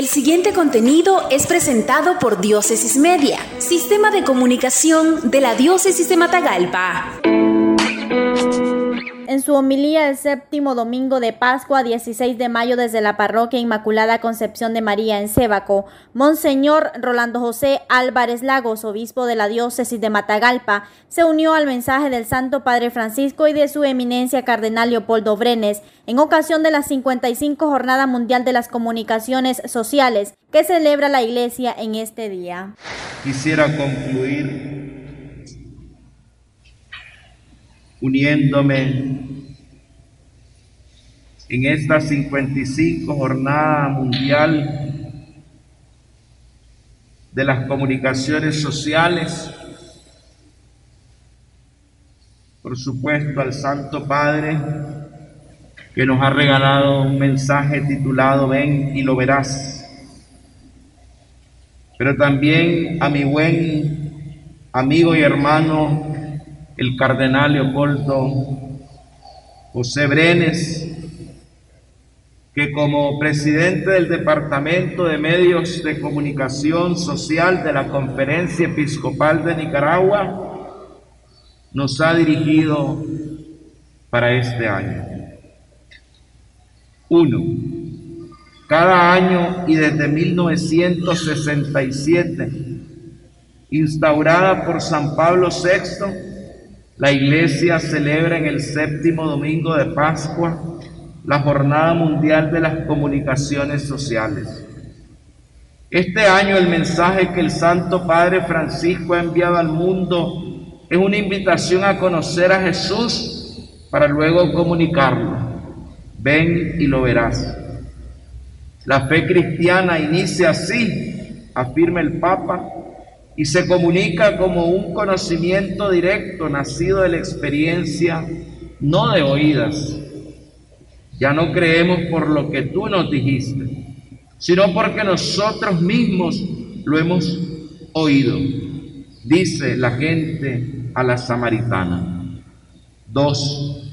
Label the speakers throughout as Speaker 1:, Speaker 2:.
Speaker 1: El siguiente contenido es presentado por Diócesis Media, Sistema de Comunicación de la Diócesis de Matagalpa.
Speaker 2: En su homilía el séptimo domingo de Pascua, 16 de mayo, desde la parroquia Inmaculada Concepción de María en Sébaco, Monseñor Rolando José Álvarez Lagos, obispo de la diócesis de Matagalpa, se unió al mensaje del Santo Padre Francisco y de su eminencia Cardenal Leopoldo Brenes en ocasión de la 55 Jornada Mundial de las Comunicaciones Sociales que celebra la Iglesia en este día.
Speaker 3: Quisiera concluir uniéndome en esta 55 jornada mundial de las comunicaciones sociales, por supuesto al Santo Padre que nos ha regalado un mensaje titulado Ven y lo verás, pero también a mi buen amigo y hermano el cardenal Leopoldo José Brenes, que como presidente del Departamento de Medios de Comunicación Social de la Conferencia Episcopal de Nicaragua, nos ha dirigido para este año. Uno, cada año y desde 1967, instaurada por San Pablo VI, la iglesia celebra en el séptimo domingo de Pascua la Jornada Mundial de las Comunicaciones Sociales. Este año el mensaje que el Santo Padre Francisco ha enviado al mundo es una invitación a conocer a Jesús para luego comunicarlo. Ven y lo verás. La fe cristiana inicia así, afirma el Papa, y se comunica como un conocimiento directo nacido de la experiencia, no de oídas. Ya no creemos por lo que tú nos dijiste, sino porque nosotros mismos lo hemos oído, dice la gente a la samaritana. Dos,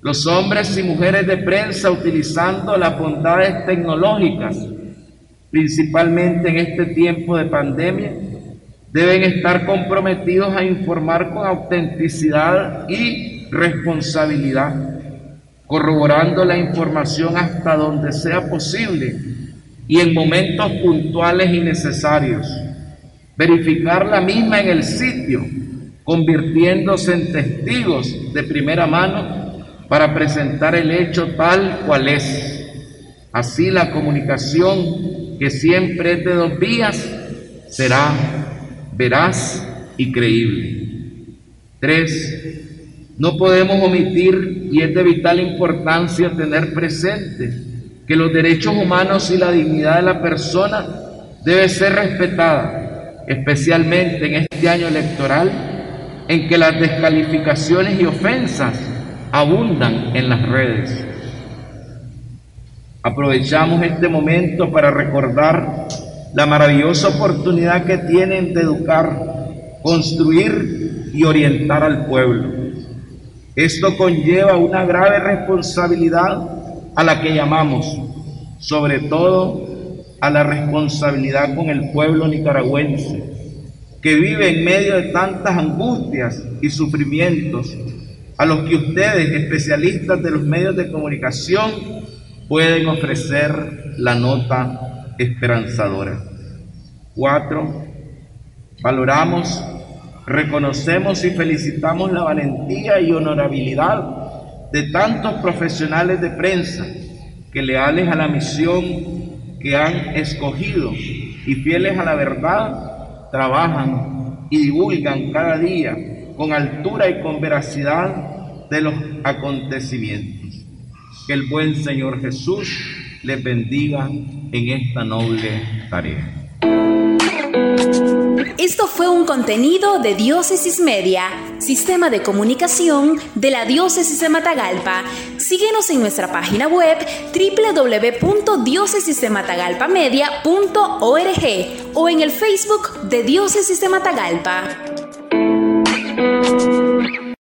Speaker 3: los hombres y mujeres de prensa utilizando las bondades tecnológicas, principalmente en este tiempo de pandemia, deben estar comprometidos a informar con autenticidad y responsabilidad, corroborando la información hasta donde sea posible y en momentos puntuales y necesarios. Verificar la misma en el sitio, convirtiéndose en testigos de primera mano para presentar el hecho tal cual es. Así la comunicación, que siempre es de dos vías, será veraz y creíble. Tres, no podemos omitir, y es de vital importancia tener presente, que los derechos humanos y la dignidad de la persona debe ser respetada, especialmente en este año electoral, en que las descalificaciones y ofensas abundan en las redes. Aprovechamos este momento para recordar la maravillosa oportunidad que tienen de educar, construir y orientar al pueblo. Esto conlleva una grave responsabilidad a la que llamamos, sobre todo a la responsabilidad con el pueblo nicaragüense, que vive en medio de tantas angustias y sufrimientos, a los que ustedes, especialistas de los medios de comunicación, pueden ofrecer la nota esperanzadora. Cuatro, valoramos, reconocemos y felicitamos la valentía y honorabilidad de tantos profesionales de prensa que leales a la misión que han escogido y fieles a la verdad, trabajan y divulgan cada día con altura y con veracidad de los acontecimientos. Que el buen Señor Jesús les bendiga en esta noble tarea.
Speaker 1: Esto fue un contenido de Diócesis Media, sistema de comunicación de la Diócesis de Matagalpa. Síguenos en nuestra página web www.diócesisdematagalpamedia.org o en el Facebook de Diócesis de Matagalpa.